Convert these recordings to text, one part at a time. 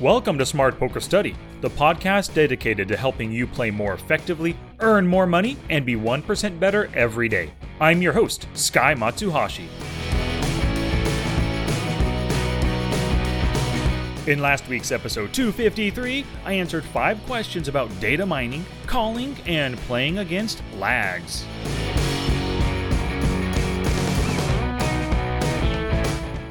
Welcome to Smart Poker Study, the podcast dedicated to helping you play more effectively, earn more money, and be 1% better every day. I'm your host, Sky Matsuhashi. In last week's episode 253, I answered five questions about data mining, calling, and playing against lags.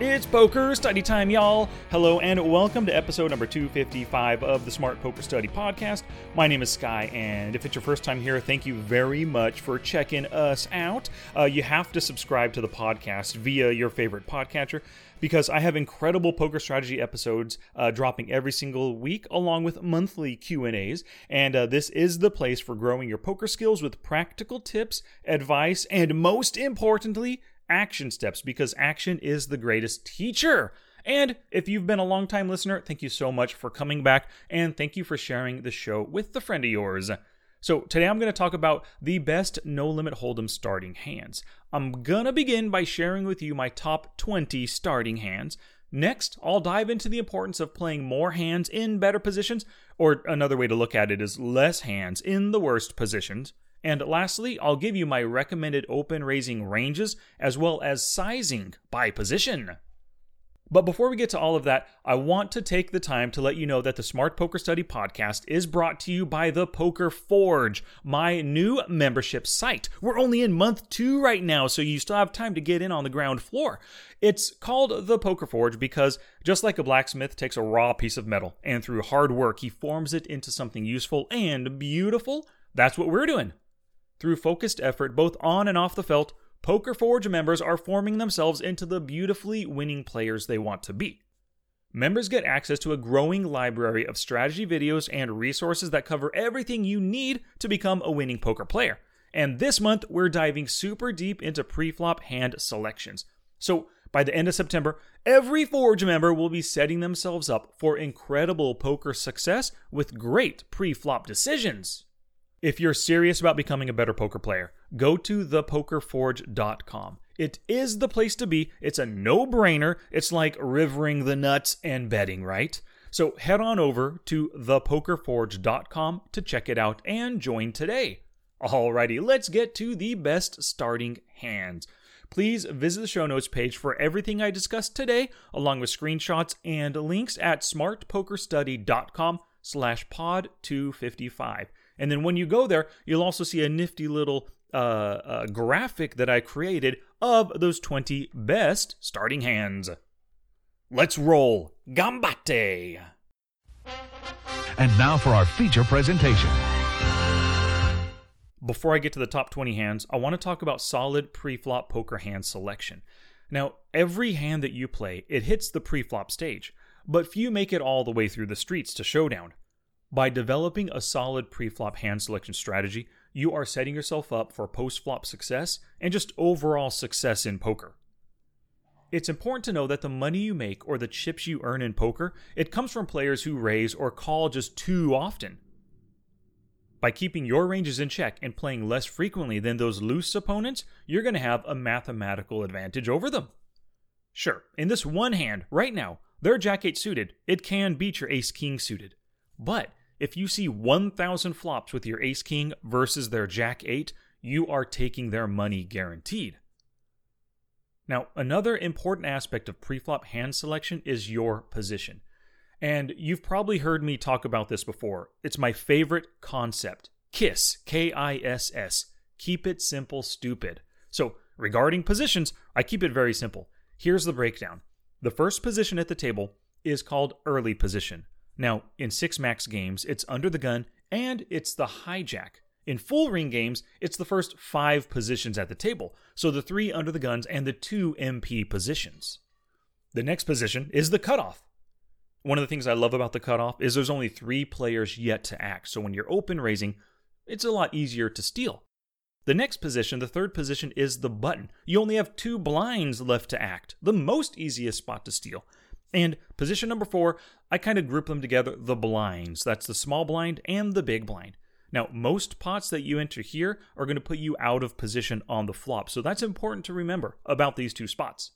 It's poker study time, y'all. Hello and welcome to episode number 255 of the Smart Poker Study podcast. My name is Sky, and if it's your first time here, thank you very much for checking us out. Uh, you have to subscribe to the podcast via your favorite podcatcher because I have incredible poker strategy episodes uh, dropping every single week, along with monthly Q and A's. And uh, this is the place for growing your poker skills with practical tips, advice, and most importantly, action steps because action is the greatest teacher. And if you've been a long time listener, thank you so much for coming back and thank you for sharing the show with the friend of yours. So, today I'm going to talk about the best no limit hold'em starting hands. I'm going to begin by sharing with you my top 20 starting hands. Next, I'll dive into the importance of playing more hands in better positions, or another way to look at it is less hands in the worst positions. And lastly, I'll give you my recommended open raising ranges as well as sizing by position. But before we get to all of that, I want to take the time to let you know that the Smart Poker Study podcast is brought to you by the Poker Forge, my new membership site. We're only in month two right now, so you still have time to get in on the ground floor. It's called the Poker Forge because just like a blacksmith takes a raw piece of metal and through hard work he forms it into something useful and beautiful, that's what we're doing. Through focused effort, both on and off the felt, Poker Forge members are forming themselves into the beautifully winning players they want to be. Members get access to a growing library of strategy videos and resources that cover everything you need to become a winning poker player. And this month, we're diving super deep into preflop hand selections. So, by the end of September, every Forge member will be setting themselves up for incredible poker success with great pre-flop decisions. If you're serious about becoming a better poker player, go to thepokerforge.com. It is the place to be. It's a no brainer. It's like rivering the nuts and betting, right? So head on over to thepokerforge.com to check it out and join today. Alrighty, let's get to the best starting hands. Please visit the show notes page for everything I discussed today, along with screenshots and links at smartpokerstudy.com slash pod 255. And then when you go there, you'll also see a nifty little uh, uh, graphic that I created of those 20 best starting hands. Let's roll. Gambate! And now for our feature presentation. Before I get to the top 20 hands, I want to talk about solid pre-flop poker hand selection. Now, every hand that you play, it hits the pre-flop stage, but few make it all the way through the streets to showdown. By developing a solid pre-flop hand selection strategy, you are setting yourself up for post-flop success and just overall success in poker. It's important to know that the money you make or the chips you earn in poker, it comes from players who raise or call just too often. By keeping your ranges in check and playing less frequently than those loose opponents, you're going to have a mathematical advantage over them. Sure, in this one hand, right now, their Jack 8 suited, it can beat your Ace King suited. But if you see 1,000 flops with your ace king versus their jack 8, you are taking their money guaranteed. Now, another important aspect of preflop hand selection is your position. And you've probably heard me talk about this before. It's my favorite concept KISS, K I S S. Keep it simple, stupid. So, regarding positions, I keep it very simple. Here's the breakdown the first position at the table is called early position. Now, in six max games, it's under the gun and it's the hijack. In full ring games, it's the first five positions at the table, so the three under the guns and the two MP positions. The next position is the cutoff. One of the things I love about the cutoff is there's only three players yet to act, so when you're open raising, it's a lot easier to steal. The next position, the third position, is the button. You only have two blinds left to act, the most easiest spot to steal. And position number four, I kind of group them together the blinds. That's the small blind and the big blind. Now, most pots that you enter here are going to put you out of position on the flop, so that's important to remember about these two spots.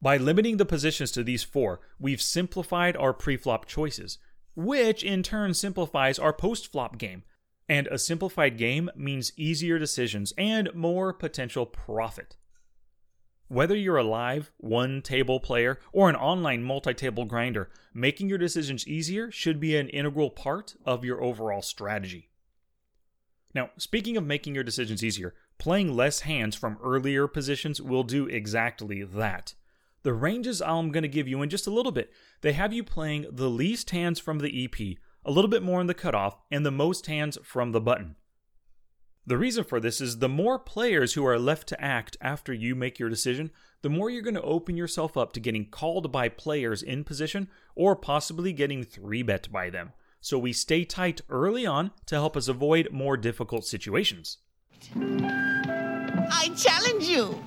By limiting the positions to these four, we've simplified our preflop choices, which in turn simplifies our post-flop game. And a simplified game means easier decisions and more potential profit. Whether you're a live, one table player or an online multi table grinder, making your decisions easier should be an integral part of your overall strategy. Now, speaking of making your decisions easier, playing less hands from earlier positions will do exactly that. The ranges I'm going to give you in just a little bit, they have you playing the least hands from the EP, a little bit more in the cutoff, and the most hands from the button. The reason for this is the more players who are left to act after you make your decision, the more you're going to open yourself up to getting called by players in position or possibly getting 3 bet by them. So we stay tight early on to help us avoid more difficult situations. I challenge you!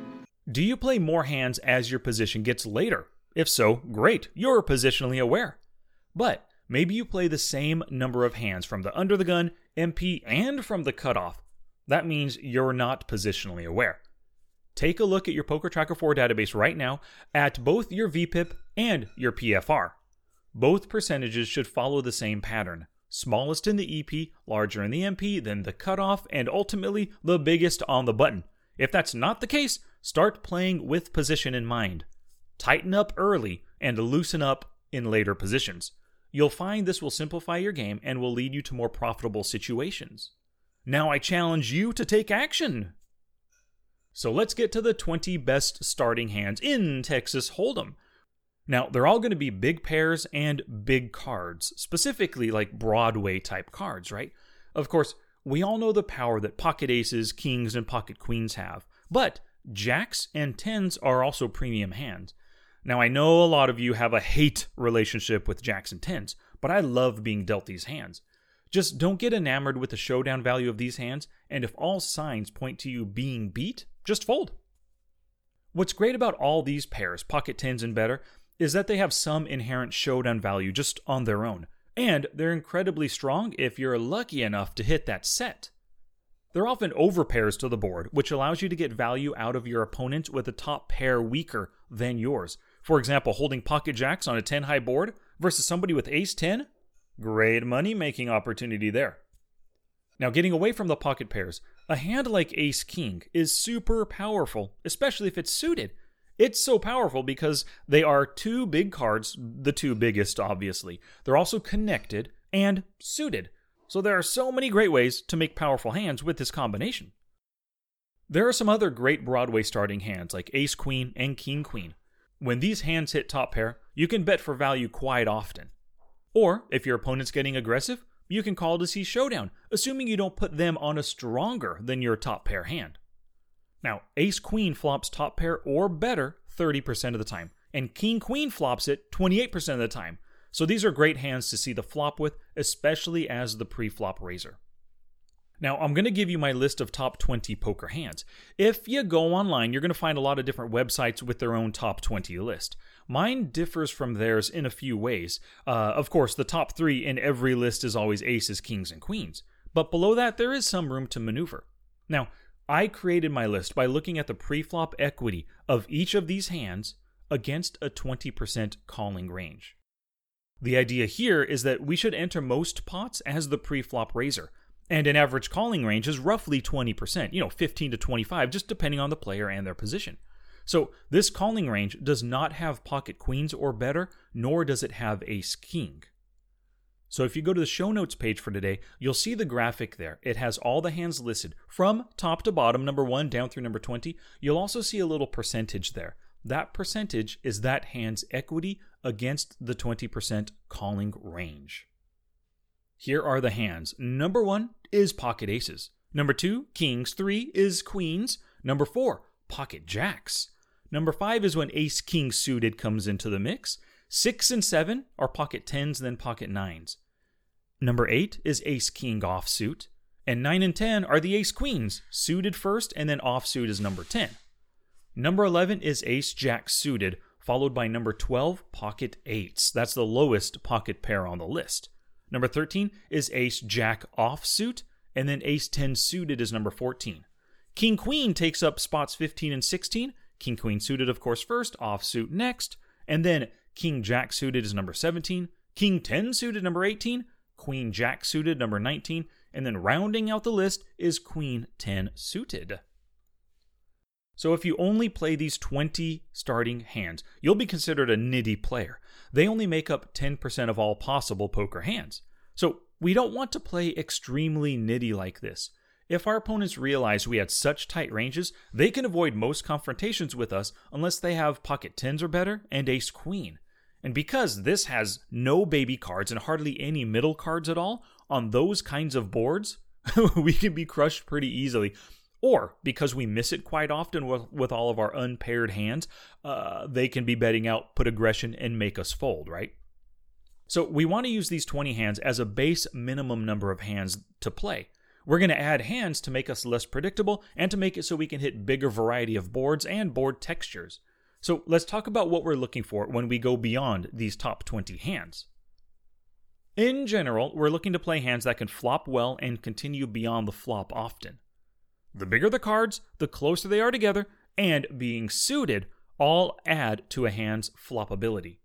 Do you play more hands as your position gets later? If so, great, you're positionally aware. But maybe you play the same number of hands from the under the gun MP, and from the cutoff, that means you're not positionally aware. Take a look at your Poker Tracker 4 database right now at both your VPIP and your PFR. Both percentages should follow the same pattern smallest in the EP, larger in the MP, then the cutoff, and ultimately the biggest on the button. If that's not the case, start playing with position in mind. Tighten up early and loosen up in later positions. You'll find this will simplify your game and will lead you to more profitable situations. Now I challenge you to take action. So let's get to the 20 best starting hands in Texas Hold'em. Now, they're all going to be big pairs and big cards, specifically like Broadway type cards, right? Of course, we all know the power that pocket aces, kings, and pocket queens have, but jacks and tens are also premium hands. Now, I know a lot of you have a hate relationship with jacks and tens, but I love being dealt these hands. Just don't get enamored with the showdown value of these hands, and if all signs point to you being beat, just fold. What's great about all these pairs, pocket tens and better, is that they have some inherent showdown value just on their own, and they're incredibly strong if you're lucky enough to hit that set. They're often overpairs to the board, which allows you to get value out of your opponent with a top pair weaker than yours, for example, holding pocket jacks on a 10 high board versus somebody with ace 10, great money making opportunity there. Now, getting away from the pocket pairs, a hand like ace king is super powerful, especially if it's suited. It's so powerful because they are two big cards, the two biggest, obviously. They're also connected and suited. So there are so many great ways to make powerful hands with this combination. There are some other great Broadway starting hands like Ace Queen and King Queen. When these hands hit top pair, you can bet for value quite often. Or, if your opponent's getting aggressive, you can call to see showdown, assuming you don't put them on a stronger than your top pair hand. Now, ace queen flops top pair or better 30% of the time, and king queen flops it 28% of the time. So these are great hands to see the flop with, especially as the pre flop raiser. Now, I'm going to give you my list of top 20 poker hands. If you go online, you're going to find a lot of different websites with their own top 20 list. Mine differs from theirs in a few ways. Uh, of course, the top three in every list is always aces, kings, and queens. But below that, there is some room to maneuver. Now, I created my list by looking at the preflop equity of each of these hands against a 20% calling range. The idea here is that we should enter most pots as the preflop raiser, and an average calling range is roughly 20%, you know, 15 to 25, just depending on the player and their position. So this calling range does not have pocket queens or better, nor does it have ace king. So if you go to the show notes page for today, you'll see the graphic there. It has all the hands listed from top to bottom, number 1 down through number 20. You'll also see a little percentage there. That percentage is that hand's equity against the 20% calling range. Here are the hands. Number 1 is pocket aces. Number two, kings. Three is queens. Number four, pocket jacks. Number five is when ace king suited comes into the mix. Six and seven are pocket tens, then pocket nines. Number eight is ace king offsuit. And nine and ten are the ace queens, suited first, and then offsuit is number 10. Number 11 is ace jack suited, followed by number 12, pocket eights. That's the lowest pocket pair on the list. Number 13 is ace jack off suit, and then ace 10 suited is number 14. King queen takes up spots 15 and 16. King Queen suited, of course, first, off suit next, and then King Jack suited is number 17, King 10 suited number 18, Queen Jack suited number 19, and then rounding out the list is Queen 10 suited. So if you only play these 20 starting hands, you'll be considered a nitty player. They only make up 10% of all possible poker hands. So we don't want to play extremely nitty like this. If our opponents realize we had such tight ranges, they can avoid most confrontations with us unless they have pocket tens or better and ace queen. And because this has no baby cards and hardly any middle cards at all, on those kinds of boards, we can be crushed pretty easily. Or because we miss it quite often with, with all of our unpaired hands, uh, they can be betting out, put aggression, and make us fold, right? So we want to use these 20 hands as a base minimum number of hands to play. We're going to add hands to make us less predictable and to make it so we can hit bigger variety of boards and board textures. So let's talk about what we're looking for when we go beyond these top 20 hands. In general, we're looking to play hands that can flop well and continue beyond the flop often. The bigger the cards, the closer they are together, and being suited all add to a hand's flopability.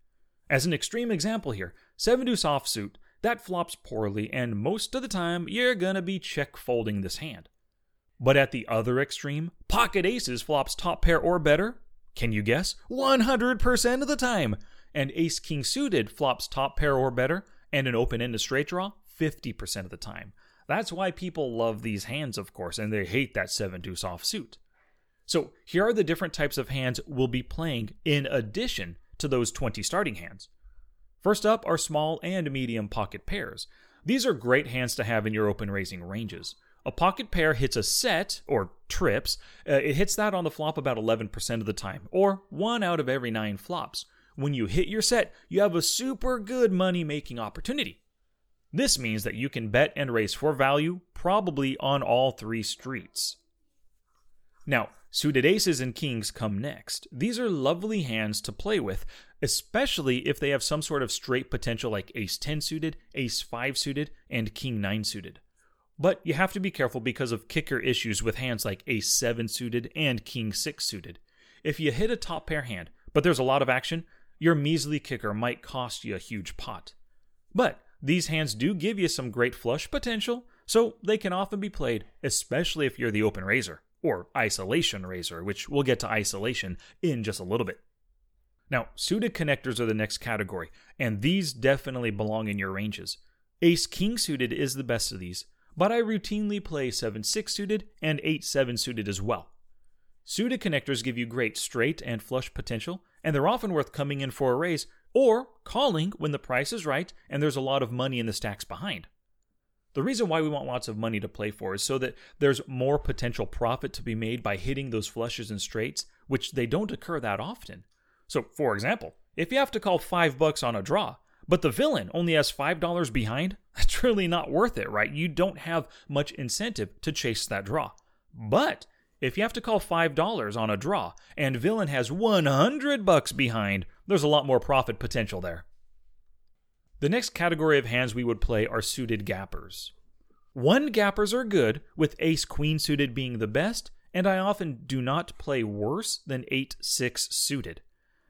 As an extreme example here, 7 deuce offsuit that flops poorly, and most of the time you're gonna be check folding this hand. But at the other extreme, pocket aces flops top pair or better. Can you guess? 100% of the time. And ace king suited flops top pair or better, and an open ended straight draw 50% of the time. That's why people love these hands, of course, and they hate that 7 deuce offsuit. So here are the different types of hands we'll be playing in addition to those 20 starting hands. First up are small and medium pocket pairs. These are great hands to have in your open raising ranges. A pocket pair hits a set, or trips, uh, it hits that on the flop about 11% of the time, or one out of every nine flops. When you hit your set, you have a super good money making opportunity. This means that you can bet and raise for value, probably on all three streets. Now, suited aces and kings come next. These are lovely hands to play with, especially if they have some sort of straight potential like ace 10 suited, ace 5 suited, and king 9 suited. But you have to be careful because of kicker issues with hands like ace 7 suited and king 6 suited. If you hit a top pair hand, but there's a lot of action, your measly kicker might cost you a huge pot. But these hands do give you some great flush potential, so they can often be played, especially if you're the open raiser, or isolation raiser, which we'll get to isolation in just a little bit. Now, suited connectors are the next category, and these definitely belong in your ranges. Ace King suited is the best of these, but I routinely play 7 6 suited and 8 7 suited as well. Suited connectors give you great straight and flush potential, and they're often worth coming in for a raise or calling when the price is right and there's a lot of money in the stacks behind. The reason why we want lots of money to play for is so that there's more potential profit to be made by hitting those flushes and straights, which they don't occur that often. So, for example, if you have to call five bucks on a draw, but the villain only has five dollars behind, that's really not worth it, right? You don't have much incentive to chase that draw. But if you have to call five dollars on a draw and villain has 100 bucks behind, there's a lot more profit potential there. The next category of hands we would play are suited gappers. One gappers are good, with ace queen suited being the best, and I often do not play worse than 8 6 suited.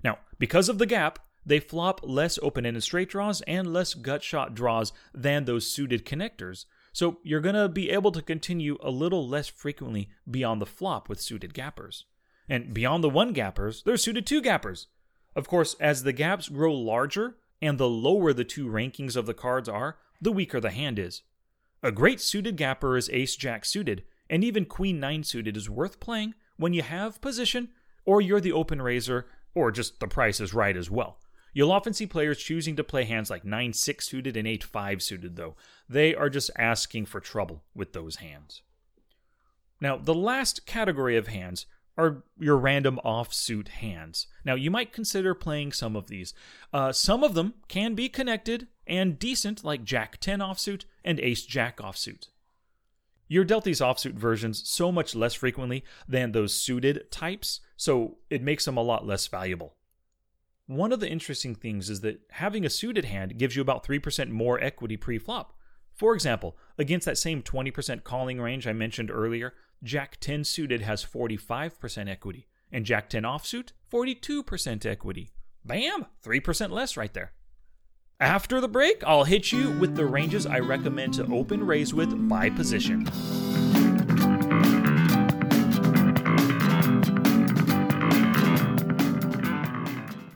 Now, because of the gap, they flop less open ended straight draws and less gut shot draws than those suited connectors, so you're going to be able to continue a little less frequently beyond the flop with suited gappers. And beyond the one gappers, there's suited two gappers. Of course, as the gaps grow larger and the lower the two rankings of the cards are, the weaker the hand is. A great suited gapper is ace jack suited, and even queen nine suited is worth playing when you have position or you're the open raiser or just the price is right as well. You'll often see players choosing to play hands like 9 6 suited and 8 5 suited, though. They are just asking for trouble with those hands. Now, the last category of hands are your random offsuit hands. Now, you might consider playing some of these. Uh, some of them can be connected and decent, like Jack 10 offsuit and Ace Jack offsuit. You're dealt these offsuit versions so much less frequently than those suited types, so it makes them a lot less valuable. One of the interesting things is that having a suited hand gives you about 3% more equity pre flop. For example, against that same 20% calling range I mentioned earlier, Jack 10 suited has 45% equity, and Jack 10 offsuit, 42% equity. Bam! 3% less right there. After the break, I'll hit you with the ranges I recommend to open raise with by position.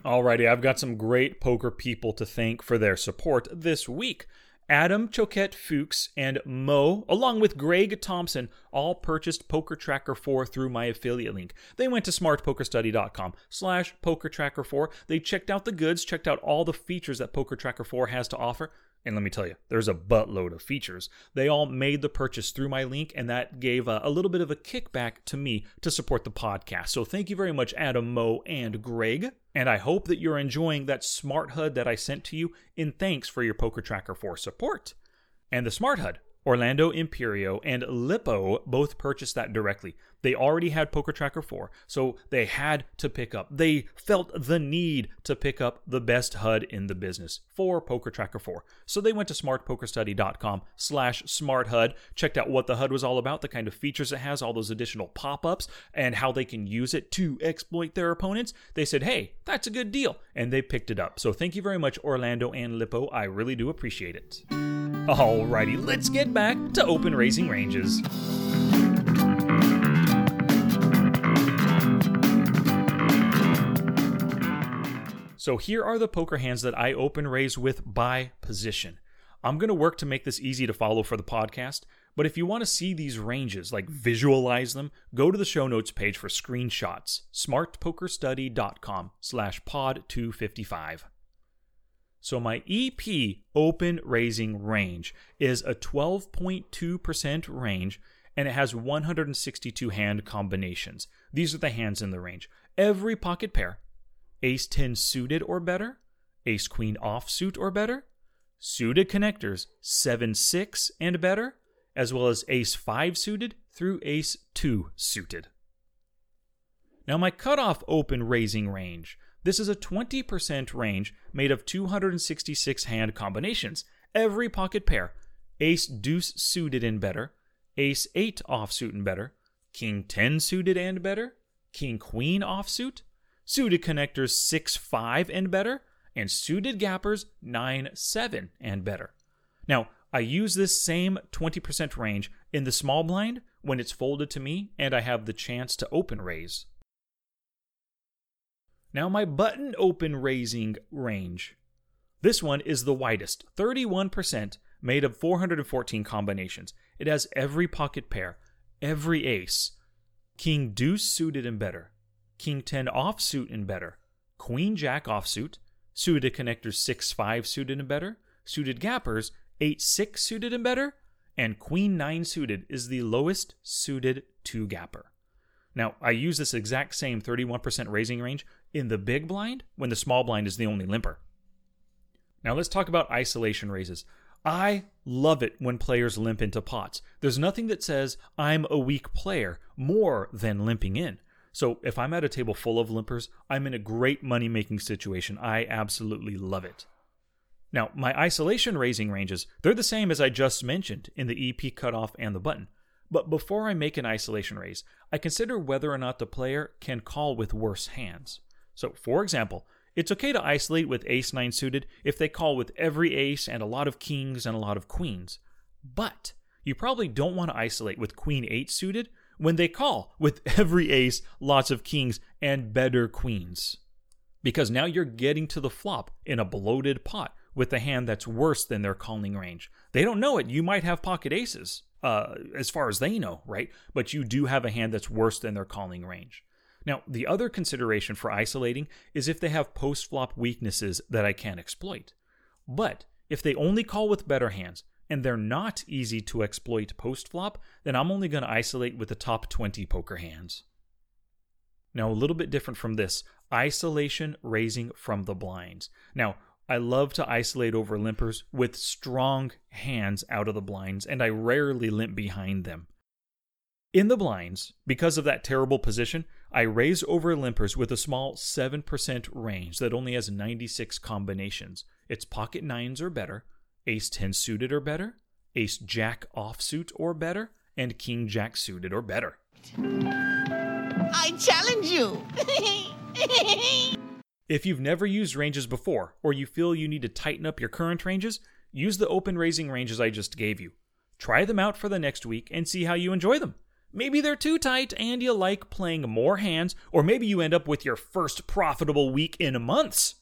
Alrighty, I've got some great poker people to thank for their support this week. Adam Choquette Fuchs and Mo, along with Greg Thompson, all purchased Poker Tracker 4 through my affiliate link. They went to smartpokerstudy.com slash pokertracker4. They checked out the goods, checked out all the features that Poker Tracker 4 has to offer, and let me tell you, there's a buttload of features. They all made the purchase through my link, and that gave a, a, little bit of a kickback to me to support the podcast. So thank you very much, Adam, Mo, and Greg. And I hope that you're enjoying that smart HUD that I sent to you in thanks for your Poker Tracker 4 support. And the smart HUD Orlando Imperio and Lippo both purchased that directly. They already had Poker Tracker 4, so they had to pick up. They felt the need to pick up the best HUD in the business for Poker Tracker 4. So they went to smartpokerstudy.com slash smarthud, checked out what the HUD was all about, the kind of features it has, all those additional pop-ups, and how they can use it to exploit their opponents. They said, hey, that's a good deal, and they picked it up. So thank you very much, Orlando and Lippo. I really do appreciate it. Alrighty, let's get back to open raising ranges. So here are the poker hands that I open raise with by position. I'm going to work to make this easy to follow for the podcast, but if you want to see these ranges, like visualize them, go to the show notes page for screenshots, smartpokerstudy.com slash pod 255. So my EP open raising range is a 12.2% range and it has 162 hand combinations. These are the hands in the range. Every pocket pair, ace 10 suited or better, ace queen offsuit or better, suited connectors 7 6 and better, as well as ace 5 suited through ace 2 suited. Now my cutoff open raising range. This is a 20% range made of 266 hand combinations. Every pocket pair. Ace deuce suited and better, ace 8 offsuit and better, king 10 suited and better, king queen offsuit, suited connectors 6 5 and better, and suited gappers 9 7 and better. Now, I use this same 20% range in the small blind when it's folded to me and I have the chance to open raise. Now, my button open raising range. This one is the widest, 31%, made of 414 combinations. It has every pocket pair, every ace, king deuce suited and better, king 10 offsuit and better, queen jack offsuit, suited connectors 6 5 suited and better, suited gappers 8 6 suited and better, and queen 9 suited is the lowest suited 2 gapper. Now, I use this exact same 31% raising range in the big blind when the small blind is the only limper. Now let's talk about isolation raises. I love it when players limp into pots. There's nothing that says I'm a weak player more than limping in. So if I'm at a table full of limpers, I'm in a great money making situation. I absolutely love it. Now, my isolation raising ranges, they're the same as I just mentioned in the EP cutoff and the button. But before I make an isolation raise, I consider whether or not the player can call with worse hands. So, for example, it's okay to isolate with ace 9 suited if they call with every ace and a lot of kings and a lot of queens. But you probably don't want to isolate with queen 8 suited when they call with every ace, lots of kings, and better queens. Because now you're getting to the flop in a bloated pot with a hand that's worse than their calling range. They don't know it. You might have pocket aces, uh, as far as they know, right? But you do have a hand that's worse than their calling range. Now, the other consideration for isolating is if they have post flop weaknesses that I can't exploit. But if they only call with better hands and they're not easy to exploit post flop, then I'm only going to isolate with the top 20 poker hands. Now, a little bit different from this isolation raising from the blinds. Now, I love to isolate over limpers with strong hands out of the blinds, and I rarely limp behind them. In the blinds, because of that terrible position, I raise over limpers with a small 7% range that only has 96 combinations. It's pocket nines or better, ace 10 suited or better, ace jack offsuit or better, and king jack suited or better. I challenge you. If you've never used ranges before, or you feel you need to tighten up your current ranges, use the open raising ranges I just gave you. Try them out for the next week and see how you enjoy them. Maybe they're too tight and you like playing more hands, or maybe you end up with your first profitable week in months.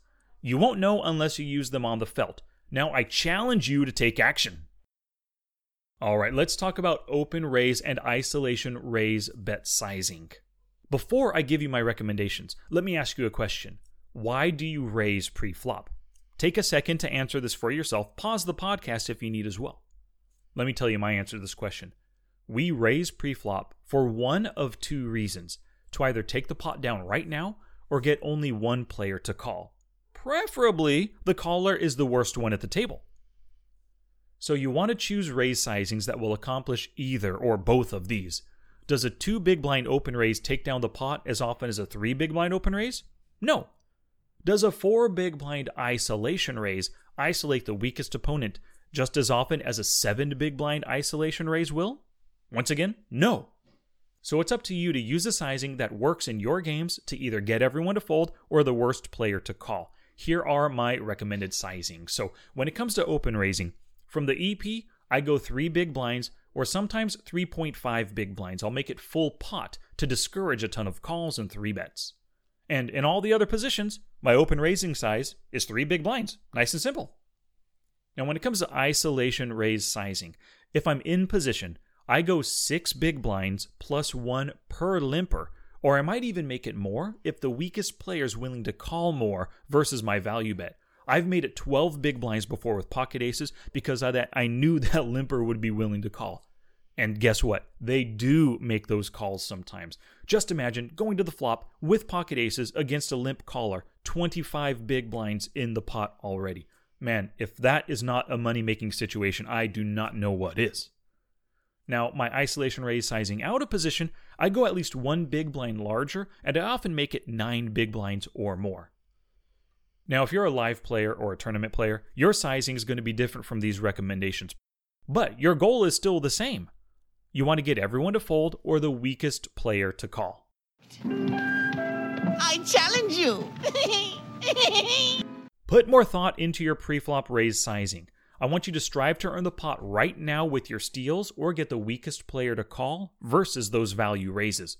You won't know unless you use them on the felt. Now I challenge you to take action. All right, let's talk about open raise and isolation raise bet sizing. Before I give you my recommendations, let me ask you a question. Why do you raise pre flop? Take a second to answer this for yourself. Pause the podcast if you need as well. Let me tell you my answer to this question. We raise pre flop for one of two reasons to either take the pot down right now or get only one player to call. Preferably, the caller is the worst one at the table. So you want to choose raise sizings that will accomplish either or both of these. Does a two big blind open raise take down the pot as often as a three big blind open raise? No. Does a four big blind isolation raise isolate the weakest opponent just as often as a seven big blind isolation raise will? Once again, no. So it's up to you to use a sizing that works in your games to either get everyone to fold or the worst player to call. Here are my recommended sizing. So when it comes to open raising, from the EP, I go three big blinds or sometimes 3.5 big blinds. I'll make it full pot to discourage a ton of calls and three bets. And in all the other positions, my open raising size is three big blinds. Nice and simple. Now, when it comes to isolation raise sizing, if I'm in position, I go six big blinds plus one per limper, or I might even make it more if the weakest player is willing to call more versus my value bet. I've made it 12 big blinds before with pocket aces because of that I knew that limper would be willing to call. And guess what? They do make those calls sometimes. Just imagine going to the flop with pocket aces against a limp caller, 25 big blinds in the pot already. Man, if that is not a money making situation, I do not know what is. Now, my isolation raise sizing out of position, I go at least one big blind larger, and I often make it nine big blinds or more. Now, if you're a live player or a tournament player, your sizing is going to be different from these recommendations. But your goal is still the same you want to get everyone to fold or the weakest player to call. I challenge you. Put more thought into your preflop raise sizing. I want you to strive to earn the pot right now with your steals or get the weakest player to call versus those value raises.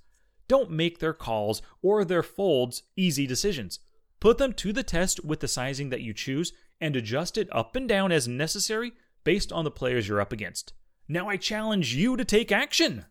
Don't make their calls or their folds easy decisions. Put them to the test with the sizing that you choose and adjust it up and down as necessary based on the players you're up against. Now I challenge you to take action.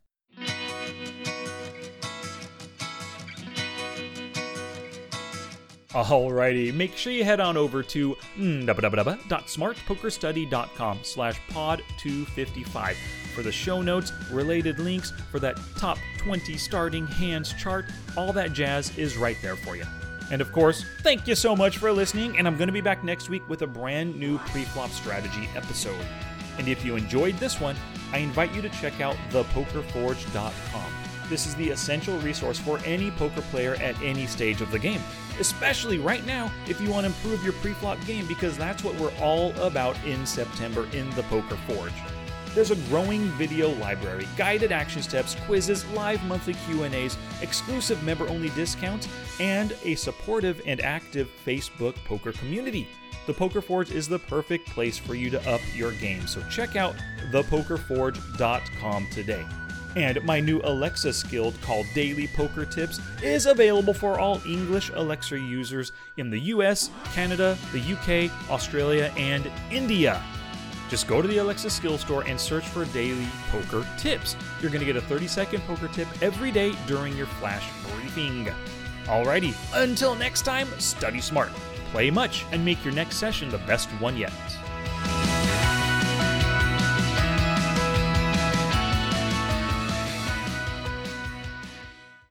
Alrighty, make sure you head on over to mm, www.smartpokerstudy.com slash pod 255 for the show notes, related links, for that top 20 starting hands chart. All that jazz is right there for you. And of course, thank you so much for listening, and I'm going to be back next week with a brand new pre-flop strategy episode. And if you enjoyed this one, I invite you to check out thepokerforge.com. This is the essential resource for any poker player at any stage of the game, especially right now if you want to improve your pre-flop game because that's what we're all about in September in the Poker Forge. There's a growing video library, guided action steps, quizzes, live monthly Q&As, exclusive member-only discounts, and a supportive and active Facebook poker community. The Poker Forge is the perfect place for you to up your game, so check out thepokerforge.com today. And my new Alexa skill called Daily Poker Tips is available for all English Alexa users in the US, Canada, the UK, Australia, and India. Just go to the Alexa Skill Store and search for Daily Poker Tips. You're going to get a 30 second poker tip every day during your flash briefing. Alrighty, until next time, study smart, play much, and make your next session the best one yet.